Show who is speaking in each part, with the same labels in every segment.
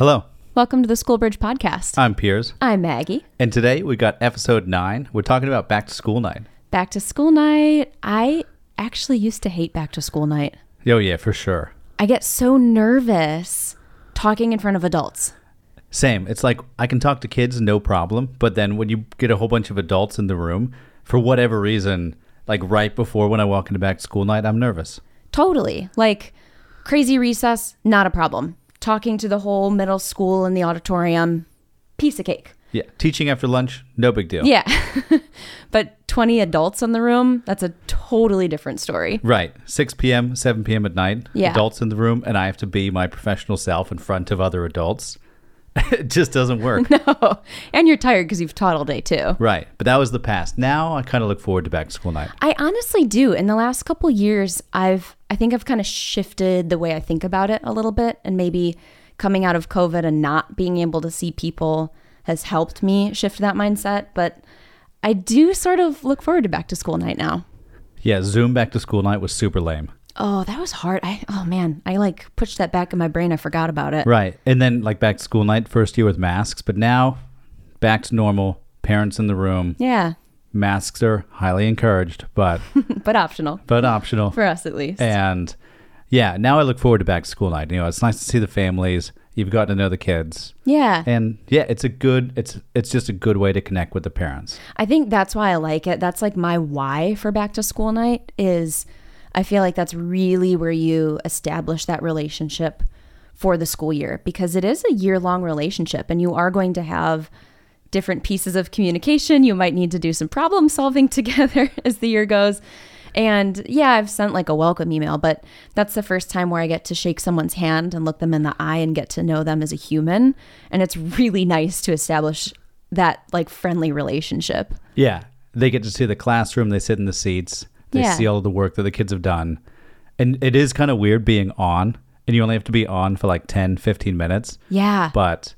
Speaker 1: Hello,
Speaker 2: Welcome to the Schoolbridge Podcast.
Speaker 1: I'm Piers,
Speaker 2: I'm Maggie.
Speaker 1: and today we got episode nine. We're talking about back to school night.
Speaker 2: Back to school night. I actually used to hate back to school night.
Speaker 1: Oh, yeah, for sure.
Speaker 2: I get so nervous talking in front of adults.
Speaker 1: Same. It's like I can talk to kids, no problem. But then when you get a whole bunch of adults in the room, for whatever reason, like right before when I walk into back to school night, I'm nervous.
Speaker 2: Totally. Like crazy recess, not a problem. Talking to the whole middle school in the auditorium, piece of cake.
Speaker 1: Yeah. Teaching after lunch, no big deal.
Speaker 2: Yeah. but 20 adults in the room, that's a totally different story.
Speaker 1: Right. 6 p.m., 7 p.m. at night,
Speaker 2: Yeah.
Speaker 1: adults in the room, and I have to be my professional self in front of other adults. it just doesn't work.
Speaker 2: No. and you're tired because you've taught all day too.
Speaker 1: Right. But that was the past. Now I kind of look forward to back to school night.
Speaker 2: I honestly do. In the last couple years, I've I think I've kind of shifted the way I think about it a little bit and maybe coming out of COVID and not being able to see people has helped me shift that mindset, but I do sort of look forward to back to school night now.
Speaker 1: Yeah, Zoom back to school night was super lame.
Speaker 2: Oh, that was hard. I oh man, I like pushed that back in my brain. I forgot about it.
Speaker 1: Right. And then like back to school night, first year with masks, but now back to normal, parents in the room.
Speaker 2: Yeah,
Speaker 1: Masks are highly encouraged, but
Speaker 2: but optional
Speaker 1: but optional.
Speaker 2: for us at least.
Speaker 1: And yeah, now I look forward to back to school night. You know, it's nice to see the families. You've gotten to know the kids.
Speaker 2: yeah.
Speaker 1: And yeah, it's a good it's it's just a good way to connect with the parents.
Speaker 2: I think that's why I like it. That's like my why for back to school night is I feel like that's really where you establish that relationship for the school year because it is a year long relationship and you are going to have different pieces of communication. You might need to do some problem solving together as the year goes. And yeah, I've sent like a welcome email, but that's the first time where I get to shake someone's hand and look them in the eye and get to know them as a human. And it's really nice to establish that like friendly relationship.
Speaker 1: Yeah. They get to see the classroom, they sit in the seats, they
Speaker 2: Yeah.
Speaker 1: see all the work that the kids have done. And it is kind of weird being on, and you only have to be on for like 10, 15 minutes.
Speaker 2: Yeah.
Speaker 1: But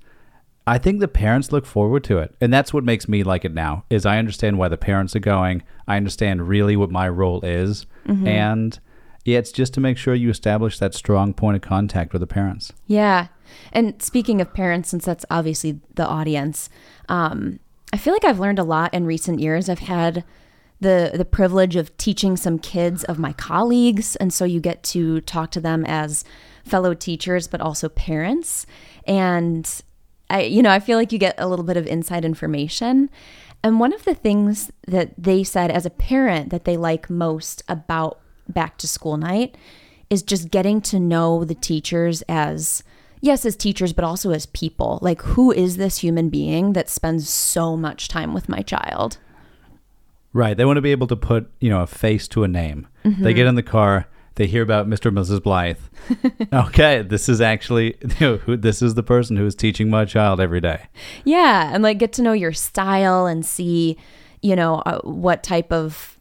Speaker 1: I think the parents look forward to it. And that's what makes me like it now is I understand why the parents are going. I understand really what my role is. And yeah, it's just to make sure you establish that strong point of contact with the parents.
Speaker 2: Yeah. And speaking of parents, since that's obviously the audience, um, I feel like I've learned a lot in recent years. I've had the the privilege of teaching some kids of my colleagues, and so you get to talk to them as fellow teachers, but also parents. And I, you know, I feel like you get a little bit of inside information. And one of the things that they said as a parent that they like most about back to school night is just getting to know the teachers as yes as teachers but also as people like who is this human being that spends so much time with my child
Speaker 1: Right. They want to be able to put, you know, a face to a name. They get in the car, they hear about Mr. and Mrs. Blythe. okay, this is actually you know, who this is the person who is teaching my child every day.
Speaker 2: yeah and like get to know your style and see you know uh, what type of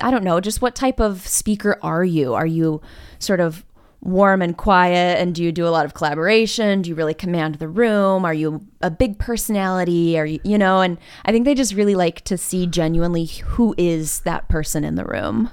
Speaker 2: i don't know just what type of speaker are you are you sort of warm and quiet and do you do a lot of collaboration? Do you really command the room? Are you a big personality? Are you you know and i think they just really like to see genuinely who is that person in the room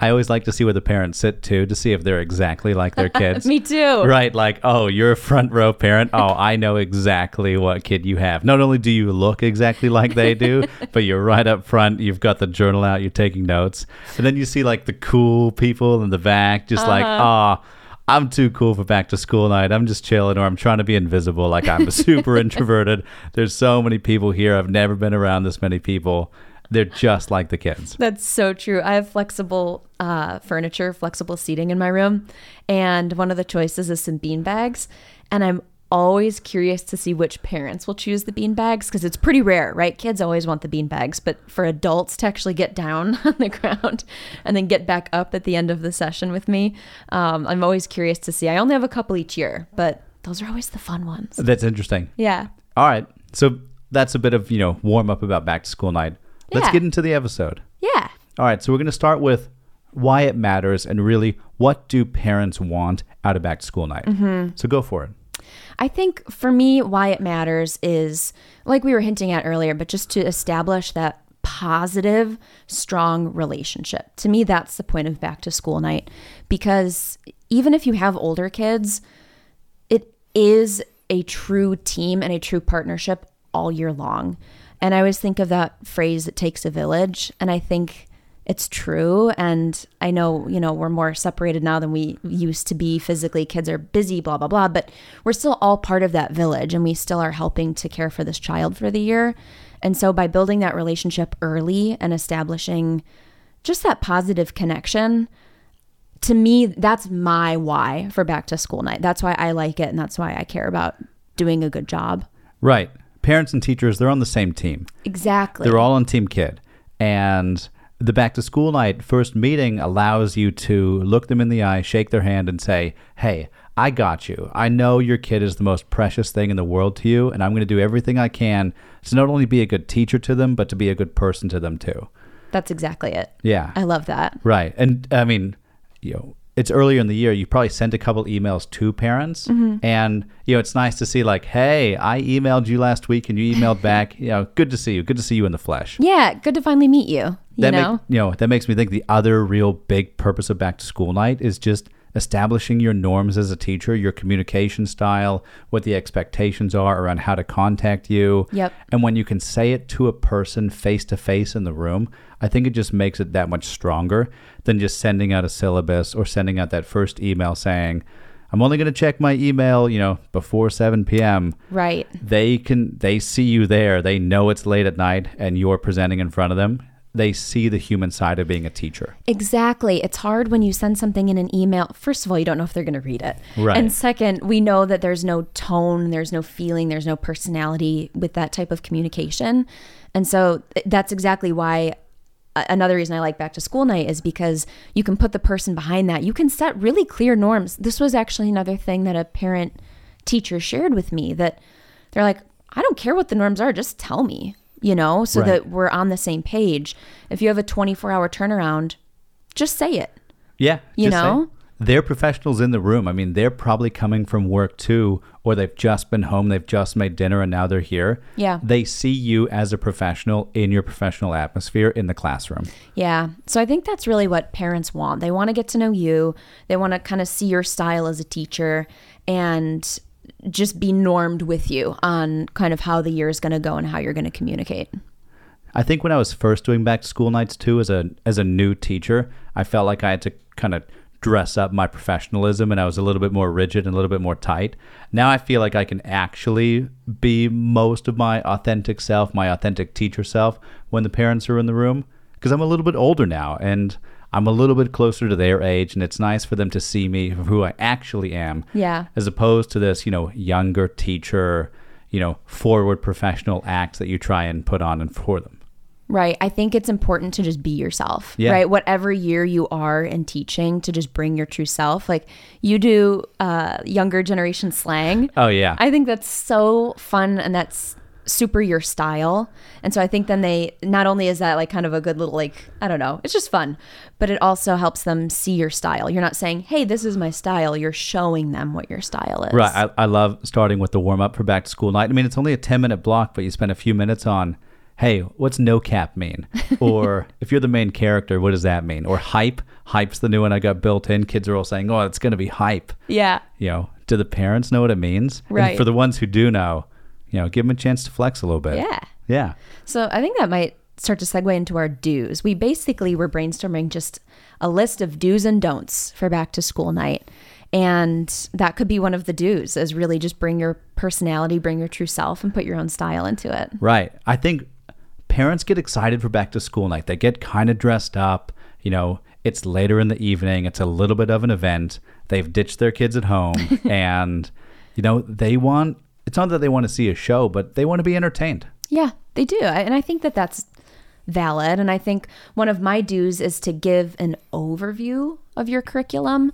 Speaker 1: I always like to see where the parents sit too to see if they're exactly like their kids.
Speaker 2: me too
Speaker 1: Right, like, oh, you're a front row parent. Oh, I know exactly what kid you have. Not only do you look exactly like they do, but you're right up front. You've got the journal out, you're taking notes. And then you see like the cool people in the back, just like, ah, I'm too cool for back to school night. I'm just chilling, or I'm trying to be invisible. Like, I'm super introverted. There's so many people here. I've never been around this many people. They're just like the kids.
Speaker 2: That's so true. I have flexible uh, furniture, flexible seating in my room, and one of the choices is some bean bags. And I'm always curious to see which parents will choose the bean bags because it's pretty rare, right? Kids always want the bean bags, but for adults to actually get down on the ground and then get back up at the end of the session with me, um, I'm always curious to see. I only have a couple each year, but those are always the fun ones.
Speaker 1: That's interesting.
Speaker 2: Yeah.
Speaker 1: All right. So that's a bit of, you know, warm up about back to school night. Let's
Speaker 2: Yeah.
Speaker 1: get into the episode.
Speaker 2: Yeah.
Speaker 1: All right. So we're going to start with why it matters and really what do parents want out of back to school night. Mm-hmm. So go for it.
Speaker 2: I think for me, why it matters is like we were hinting at earlier, but just to establish that positive, strong relationship. To me, that's the point of back to school night because even if you have older kids, it is a true team and a true partnership all year long. And I always think of that phrase, it takes a village. And I think it's true. And I know, you know, we're more separated now than we used to be physically. Kids are busy, blah, blah, blah. But we're still all part of that village and we still are helping to care for this child for the year. And so by building that relationship early and establishing just that positive connection, to me, that's my why for back to school night. That's why I like it. And that's why I care about doing a good job.
Speaker 1: Right. Parents and teachers, they're on the same team.
Speaker 2: Exactly.
Speaker 1: They're all on Team Kid. And the back to school night first meeting allows you to look them in the eye, shake their hand, and say, Hey, I got you. I know your kid is the most precious thing in the world to you, and I'm going to do everything I can to not only be a good teacher to them, but to be a good person to them too.
Speaker 2: That's exactly it.
Speaker 1: Yeah.
Speaker 2: I love that.
Speaker 1: Right. And I mean, you know, it's earlier in the year. You probably sent a couple emails to parents, mm-hmm. and you know, it's nice to see like, hey, I emailed you last week, and you emailed back. You know, good to see you. Good to see you in the flesh.
Speaker 2: Yeah, good to finally meet you. You
Speaker 1: that
Speaker 2: know?
Speaker 1: make, you know that makes me think the other real big purpose of back to school night is just establishing your norms as a teacher, your communication style, what the expectations are around how to contact you.
Speaker 2: Yep.
Speaker 1: And when you can say it to a person face to face in the room, I think it just makes it that much stronger than just sending out a syllabus or sending out that first email saying, I'm only going to check my email, you know, before 7 p.m.
Speaker 2: right.
Speaker 1: They can they see you there. They know it's late at night and you're presenting in front of them. They see the human side of being a teacher.
Speaker 2: Exactly. It's hard when you send something in an email. First of all, you don't know if they're going to read it.
Speaker 1: Right.
Speaker 2: And second, we know that there's no tone, there's no feeling, there's no personality with that type of communication. And so that's exactly why another reason I like back to school night is because you can put the person behind that. You can set really clear norms. This was actually another thing that a parent teacher shared with me that they're like, I don't care what the norms are, just tell me, you know, so
Speaker 1: Right.
Speaker 2: that we're on the same page. If you have a 24 hour turnaround, just say it.
Speaker 1: Yeah.
Speaker 2: You
Speaker 1: just say-
Speaker 2: know?
Speaker 1: They're professionals in the room. I mean, they're probably coming from work too, or they've just been home, they've just made dinner, and now they're here.
Speaker 2: Yeah.
Speaker 1: They see you as a professional in your professional atmosphere in the classroom.
Speaker 2: Yeah. So I think that's really what parents want. They want to get to know you, they want to kind of see your style as a teacher and just be normed with you on kind of how the year is going to go and how you're going to communicate.
Speaker 1: I think when I was first doing back to school nights too, as a as a new teacher, I felt like I had to kind of dress up my professionalism, and I was a little bit more rigid and a little bit more tight. Now I feel like I can actually be most of my authentic self, my authentic teacher self, when the parents are in the room, because I'm a little bit older now and. I'm a little bit closer to their age, and it's nice for them to see me for who I actually am,
Speaker 2: Yeah.
Speaker 1: as opposed to this, you know, younger teacher, you know, forward professional act that you try and put on and for them.
Speaker 2: Right. I think it's important to just be yourself,
Speaker 1: Yeah.
Speaker 2: right? Whatever year you are in teaching, to just bring your true self. Like you do uh, younger generation slang.
Speaker 1: Oh yeah,
Speaker 2: I think that's so fun and that's super your style. And so I think then they not only is that like kind of a good little like I don't know, it's just fun, but it also helps them see your style. You're not saying, "Hey, this is my style." You're showing them what your style is.
Speaker 1: Right. I, I love starting with the warm up for back to school night. I mean, it's only a 10 minute block, but you spend a few minutes on, hey, what's no cap mean? Or if you're the main character, what does that mean? Or hype. Hype's the new one I got built in. Kids are all saying, oh, it's going to be hype.
Speaker 2: yeah.
Speaker 1: You know, do the parents know what it means?
Speaker 2: Right.
Speaker 1: And for the ones who do know, you know, give them a chance to flex a little bit.
Speaker 2: Yeah.
Speaker 1: Yeah.
Speaker 2: So I think that might start to segue into our do's. We basically were brainstorming just a list of do's and don'ts for back to school night. And that could be one of the do's is really just bring your personality, bring your true self and put your own style into it.
Speaker 1: Right. I think parents get excited for back to school night. They get kind of dressed up. You know, it's later in the evening. It's a little bit of an event. They've ditched their kids at home and, you know, they want, it's not that they want to see a show, but they want to be entertained.
Speaker 2: Yeah, they do. And I think that that's valid. And I think one of my do's is to give an overview of your curriculum.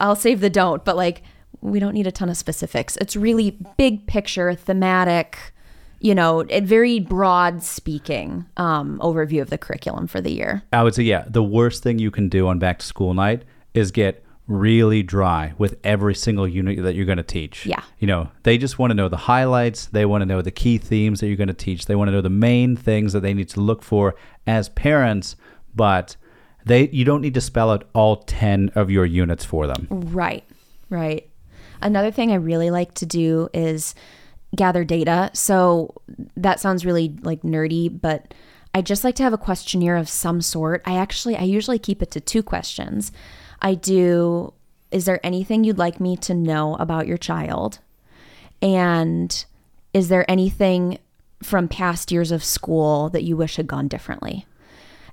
Speaker 2: I'll save the don't, but like we don't need a ton of specifics. It's really big picture, thematic, you know, a very broad speaking um, overview of the curriculum for the year.
Speaker 1: I would say, yeah, the worst thing you can do on back to school night is get really dry with every single unit that you're going to teach.
Speaker 2: Yeah.
Speaker 1: You know, they just want to know the highlights. They want to know the key themes that you're going to teach. They want to know the main things that they need to look for as parents, but they you don't need to spell out all 10 of your units for them.
Speaker 2: Right, right. Another thing I really like to do is gather data. So that sounds really like nerdy, but I just like to have a questionnaire of some sort. I actually I usually keep it to two questions. I do is there anything you'd like me to know about your child? And is there anything from past years of school that you wish had gone differently?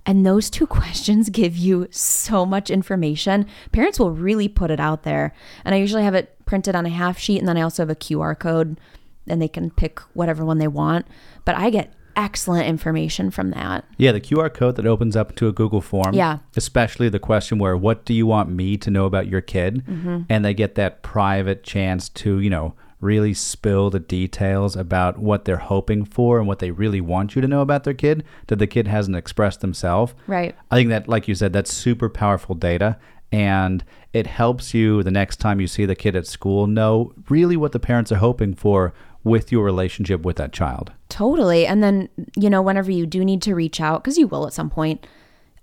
Speaker 2: And those two questions give you so much information. Parents will really put it out there. And I usually have it printed on a half sheet and then I also have a QR code and they can pick whatever one they want. But I get excellent information from that.
Speaker 1: Yeah, the QR code that opens up to a Google form.
Speaker 2: Yeah.
Speaker 1: Especially the question where, what do you want me to know about your kid? Mm-hmm. And they get that private chance to, you know, really spill the details about what they're hoping for and what they really want you to know about their kid that the kid hasn't expressed themselves.
Speaker 2: Right.
Speaker 1: I think that, like you said, that's super powerful data. And it helps you the next time you see the kid at school know really what the parents are hoping for with your relationship with that child.
Speaker 2: Totally. And then, you know, whenever you do need to reach out, because you will at some point,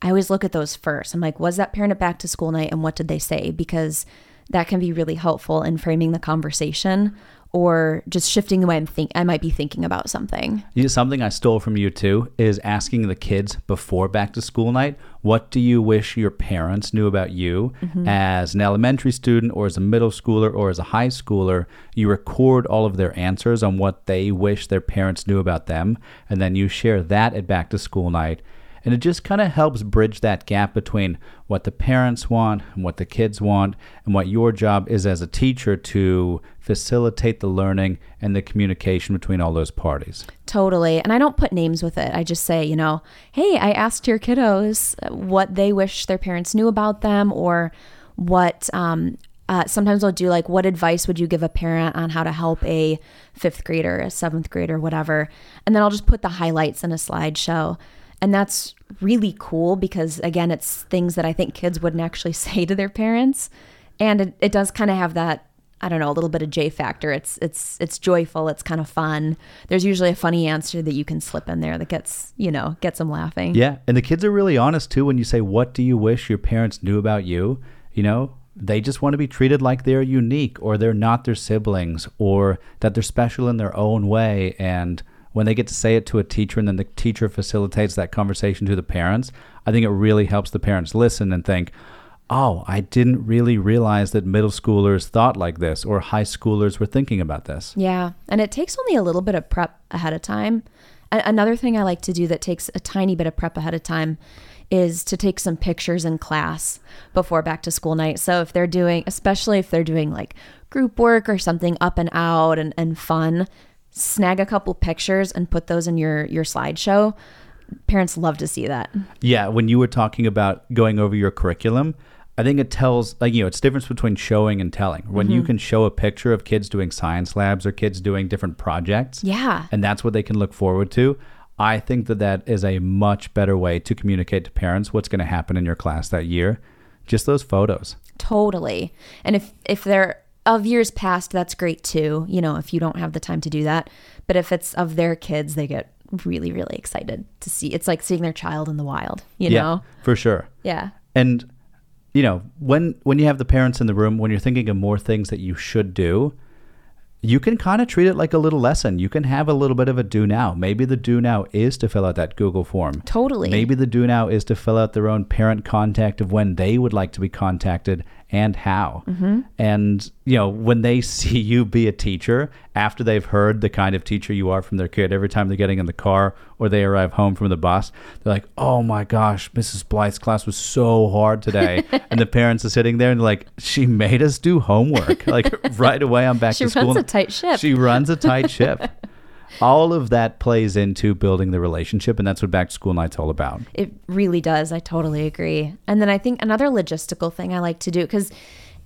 Speaker 2: I always look at those first. I'm like, was that parent at back to school night and what did they say? Because that can be really helpful in framing the conversation or just shifting the way I'm think I might be thinking about something.
Speaker 1: You know, something I stole from you too is asking the kids before back to school night, what do you wish your parents knew about you mm-hmm. as an elementary student or as a middle schooler or as a high schooler? You record all of their answers on what they wish their parents knew about them, and then you share that at back to school night. And it just kind of helps bridge that gap between what the parents want and what the kids want, and what your job is as a teacher to facilitate the learning and the communication between all those parties.
Speaker 2: Totally. And I don't put names with it. I just say, you know, hey, I asked your kiddos what they wish their parents knew about them or what um, uh, sometimes I'll do like, what advice would you give a parent on how to help a fifth grader, a seventh grader, whatever. And then I'll just put the highlights in a slideshow. And that's really cool because, again, it's things that I think kids wouldn't actually say to their parents. And it, it does kind of have that I don't know, a little bit of J factor. It's it's it's joyful. It's kind of fun. There's usually a funny answer that you can slip in there that gets you know gets them laughing.
Speaker 1: Yeah, and the kids are really honest too when you say, "What do you wish your parents knew about you?" You know, they just want to be treated like they're unique or they're not their siblings or that they're special in their own way. And when they get to say it to a teacher and then the teacher facilitates that conversation to the parents, I think it really helps the parents listen and think, oh, I didn't really realize that middle schoolers thought like this or high schoolers were thinking about this.
Speaker 2: Yeah, and it takes only a little bit of prep ahead of time. A- Another thing I like to do that takes a tiny bit of prep ahead of time is to take some pictures in class before back to school night. So if they're doing, especially if they're doing like group work or something up and out and, and fun, snag a couple pictures and put those in your your slideshow. Parents love to see that.
Speaker 1: Yeah, when you were talking about going over your curriculum, I think it tells like you know it's difference between showing and telling. When
Speaker 2: Mm-hmm.
Speaker 1: you can show a picture of kids doing science labs or kids doing different projects,
Speaker 2: Yeah.
Speaker 1: and that's what they can look forward to. I think that that is a much better way to communicate to parents what's going to happen in your class that year. Just those photos.
Speaker 2: Totally. And if if they're of years past, that's great too. You know, if you don't have the time to do that. But if it's of their kids, they get really, really excited to see. It's like seeing their child in the wild, you
Speaker 1: yeah,
Speaker 2: know?
Speaker 1: for sure.
Speaker 2: Yeah.
Speaker 1: And you know, when when you have the parents in the room, when you're thinking of more things that you should do, you can kind of treat it like a little lesson. You can have a little bit of a do now. Maybe the do now is to fill out that Google form.
Speaker 2: Totally.
Speaker 1: Maybe the do now is to fill out their own parent contact of when they would like to be contacted and how.
Speaker 2: Mm-hmm.
Speaker 1: And, you know, when they see you be a teacher, after they've heard the kind of teacher you are from their kid, every time they're getting in the car or they arrive home from the bus, they're like, oh my gosh, Mrs. Blythe's class was so hard today. and the parents are sitting there and they're like, she made us do homework. Like right away, I'm back
Speaker 2: She
Speaker 1: to school.
Speaker 2: She runs a tight ship.
Speaker 1: She runs a tight ship. All of that plays into building the relationship, and that's what back to school night's all about.
Speaker 2: It really does. I totally agree. And then I think another logistical thing I like to do because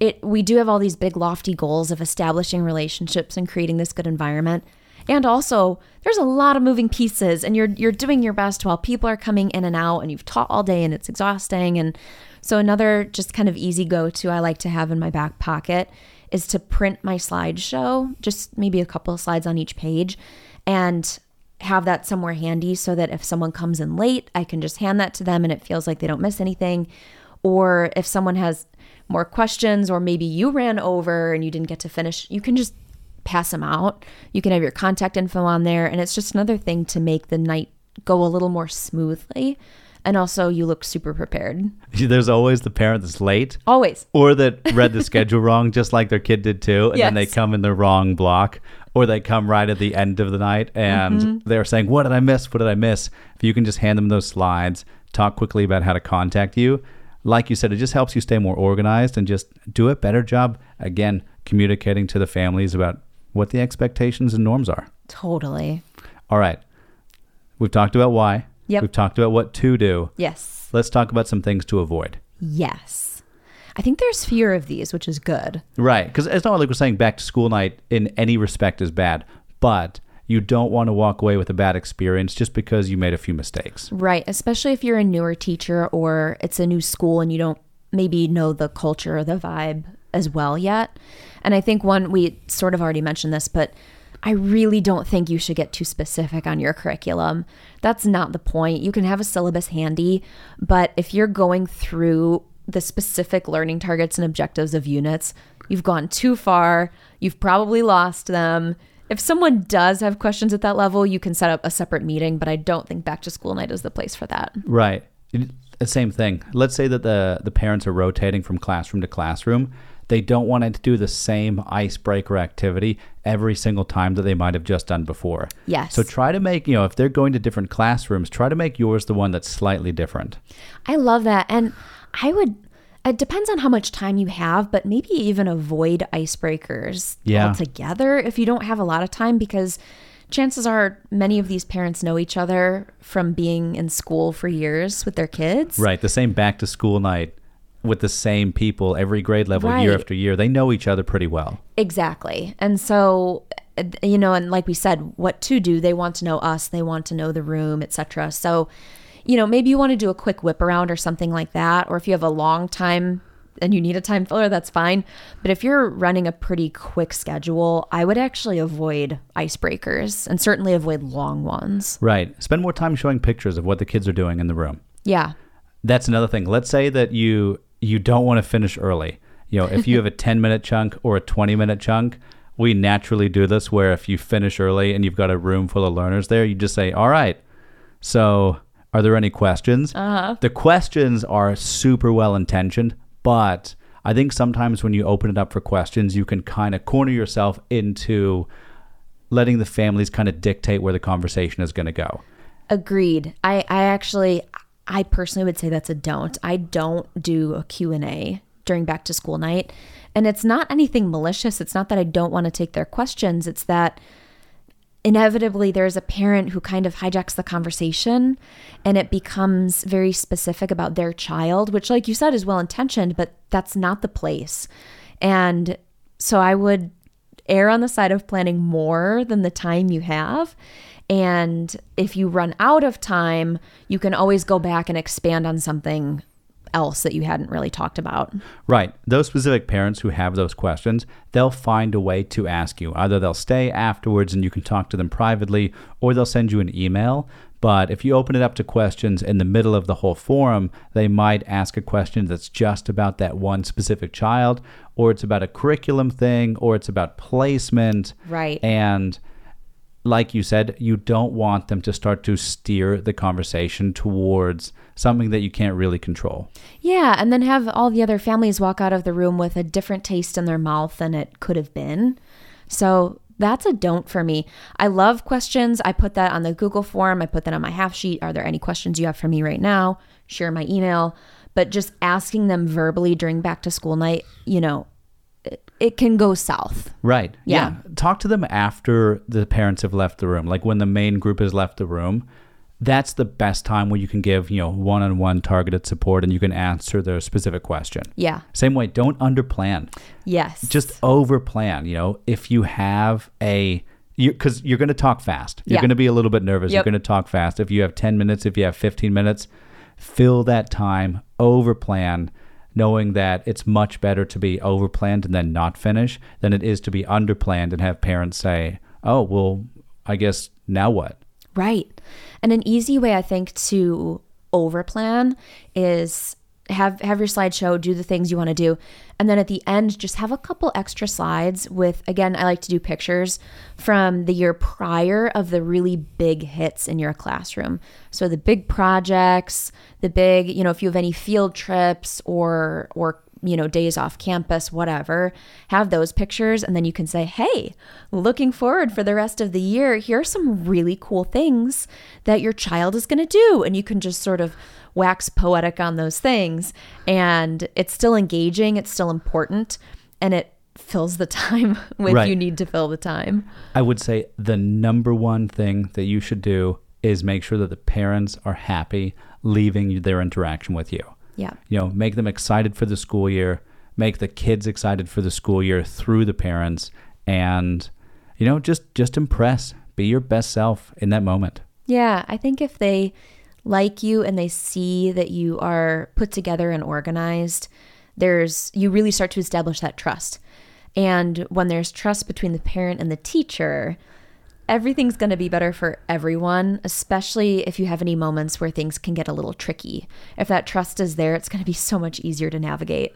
Speaker 2: it we do have all these big lofty goals of establishing relationships and creating this good environment. And also, there's a lot of moving pieces and you're you're doing your best while people are coming in and out and you've taught all day and it's exhausting and so another just kind of easy go to I like to have in my back pocket is to print my slideshow, just maybe a couple of slides on each page and have that somewhere handy so that if someone comes in late, I can just hand that to them and it feels like they don't miss anything. or if someone has more questions or maybe you ran over and you didn't get to finish, you can just pass them out. You can have your contact info on there and it's just another thing to make the night go a little more smoothly. And also you look super prepared.
Speaker 1: There's always the parent that's late
Speaker 2: Always.
Speaker 1: or that read the schedule wrong, just like their kid did too, and then they come in the wrong block, or they come right at the end of the night and
Speaker 2: Mm-hmm.
Speaker 1: they're saying, "What did I miss? What did I miss?" If you can just hand them those slides, talk quickly about how to contact you, like you said, it just helps you stay more organized and just do a better job again communicating to the families about what the expectations and norms are.
Speaker 2: Totally.
Speaker 1: All right, we've talked about why.
Speaker 2: Yep.
Speaker 1: We've talked about what to do.
Speaker 2: Yes.
Speaker 1: Let's talk about some things to avoid.
Speaker 2: Yes. I think there's fewer of these, which is good.
Speaker 1: Right. Because it's not like we're saying back to school night in any respect is bad, but you don't want to walk away with a bad experience just because you made a few mistakes.
Speaker 2: Right. Especially if you're a newer teacher or it's a new school and you don't maybe know the culture or the vibe as well yet. And I think one, we sort of already mentioned this, but I really don't think you should get too specific on your curriculum. That's not the point. You can have a syllabus handy, but if you're going through the specific learning targets and objectives of units, you've gone too far. You've probably lost them. If someone does have questions at that level, you can set up a separate meeting, but I don't think back to school night is the place for that.
Speaker 1: Right. It- The same thing. Let's say that the, the parents are rotating from classroom to classroom. They don't want to do the same icebreaker activity every single time that they might have just done before.
Speaker 2: Yes.
Speaker 1: So try to make, you know, if they're going to different classrooms, try to make yours the one that's slightly different.
Speaker 2: I love that. And I would, it depends on how much time you have, but maybe even avoid icebreakers
Speaker 1: Yeah.
Speaker 2: altogether if you don't have a lot of time because chances are many of these parents know each other from being in school for years with their kids.
Speaker 1: Right. The same back to school night with the same people every grade level year after year. They know each other pretty well.
Speaker 2: Exactly. And so you know, and like we said, what to do, they want to know us, they want to know the room, etc. So, you know, maybe you want to do a quick whip around or something like that, or if you have a long time and you need a time filler, that's fine. But if you're running a pretty quick schedule, I would actually avoid icebreakers and certainly avoid long ones.
Speaker 1: Right. Spend more time showing pictures of what the kids are doing in the room.
Speaker 2: Yeah.
Speaker 1: That's another thing. Let's say that you you don't want to finish early. You know, if you have a 10 minute chunk or a 20 minute chunk, we naturally do this where if you finish early and you've got a room full of learners there, you just say, "All right. So, are there any questions?" Uh-huh. The questions are super well intentioned, but I think sometimes when you open it up for questions, you can kind of corner yourself into letting the families kind of dictate where the conversation is going to go.
Speaker 2: Agreed. I, I actually, I personally would say that's a don't. I don't do a Q&A during back to school night. And it's not anything malicious. It's not that I don't want to take their questions. It's that inevitably there's a parent who kind of hijacks the conversation and it becomes very specific about their child, which like you said is well intentioned, but that's not the place. And so I would err on the side of planning more than the time you have. And if you run out of time, you can always go back and expand on something else that you hadn't really talked about.
Speaker 1: Right. Those specific parents who have those questions, they'll find a way to ask you. Either they'll stay afterwards and you can talk to them privately, or they'll send you an email. But if you open it up to questions in the middle of the whole forum, they might ask a question that's just about that one specific child, or it's about a curriculum thing, or it's about placement.
Speaker 2: Right.
Speaker 1: And like you said, you don't want them to start to steer the conversation towards something that you can't really control.
Speaker 2: Yeah, and then have all the other families walk out of the room with a different taste in their mouth than it could have been. So that's a don't for me. I love questions. I put that on the Google form. I put that on my half sheet. Are there any questions you have for me right now? Share my email. But just asking them verbally during back to school night, you know, it, can go south.
Speaker 1: Right.
Speaker 2: Yeah.
Speaker 1: Talk to them after the parents have left the room, like when the main group has left the room. That's the best time where you can give, you know, one-on-one targeted support and you can answer their specific question.
Speaker 2: Yeah.
Speaker 1: Same way, don't underplan.
Speaker 2: Yes.
Speaker 1: Just overplan, you know. If you have a you cuz you're going to talk fast. You're
Speaker 2: Yeah.
Speaker 1: going to be a little bit nervous. You're going to talk fast. If you have 10 minutes, if you have 15 minutes, fill that time, overplan knowing that it's much better to be overplanned and then not finish than it is to be underplanned and have parents say, "Oh, well, I guess now what?"
Speaker 2: Right. And an easy way I think to overplan is have have your slideshow, do the things you want to do, and then at the end just have a couple extra slides with again, I like to do pictures from the year prior of the really big hits in your classroom. So the big projects, the big, you know, if you have any field trips or or you know, days off campus, whatever, have those pictures. And then you can say, hey, looking forward for the rest of the year, here are some really cool things that your child is going to do. And you can just sort of wax poetic on those things. And it's still engaging, it's still important, and it fills the time when
Speaker 1: Right.
Speaker 2: you need to fill the time.
Speaker 1: I would say the number one thing that you should do is make sure that the parents are happy leaving their interaction with you.
Speaker 2: Yeah.
Speaker 1: You know, make them excited for the school year, make the kids excited for the school year through the parents and you know, just just impress. Be your best self in that moment.
Speaker 2: Yeah, I think if they like you and they see that you are put together and organized, there's you really start to establish that trust. And when there's trust between the parent and the teacher, everything's going to be better for everyone, especially if you have any moments where things can get a little tricky. If that trust is there, it's going to be so much easier to navigate.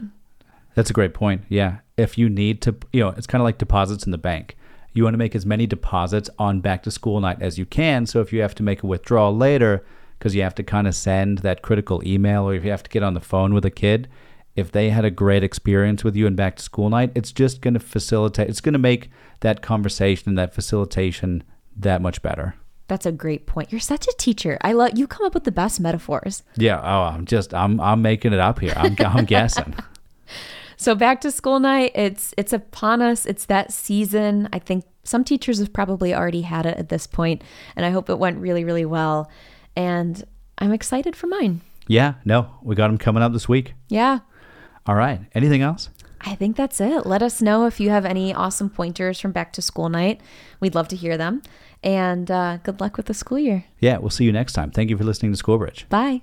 Speaker 1: That's a great point. Yeah. If you need to, you know, it's kind of like deposits in the bank. You want to make as many deposits on back to school night as you can. So if you have to make a withdrawal later because you have to kind of send that critical email or if you have to get on the phone with a kid, if they had a great experience with you in back to school night, it's just going to facilitate, it's going to make that conversation and that facilitation that much better.
Speaker 2: That's a great point. You're such a teacher. I love you come up with the best metaphors.
Speaker 1: Yeah. Oh, I'm just, I'm, I'm making it up here. I'm, I'm guessing.
Speaker 2: So back to school night, it's it's upon us. It's that season. I think some teachers have probably already had it at this point, and I hope it went really really well. And I'm excited for mine.
Speaker 1: Yeah. No, we got them coming up this week.
Speaker 2: Yeah.
Speaker 1: All right. Anything else?
Speaker 2: I think that's it. Let us know if you have any awesome pointers from back to school night. We'd love to hear them. And uh, good luck with the school year.
Speaker 1: Yeah. We'll see you next time. Thank you for listening to Schoolbridge.
Speaker 2: Bye.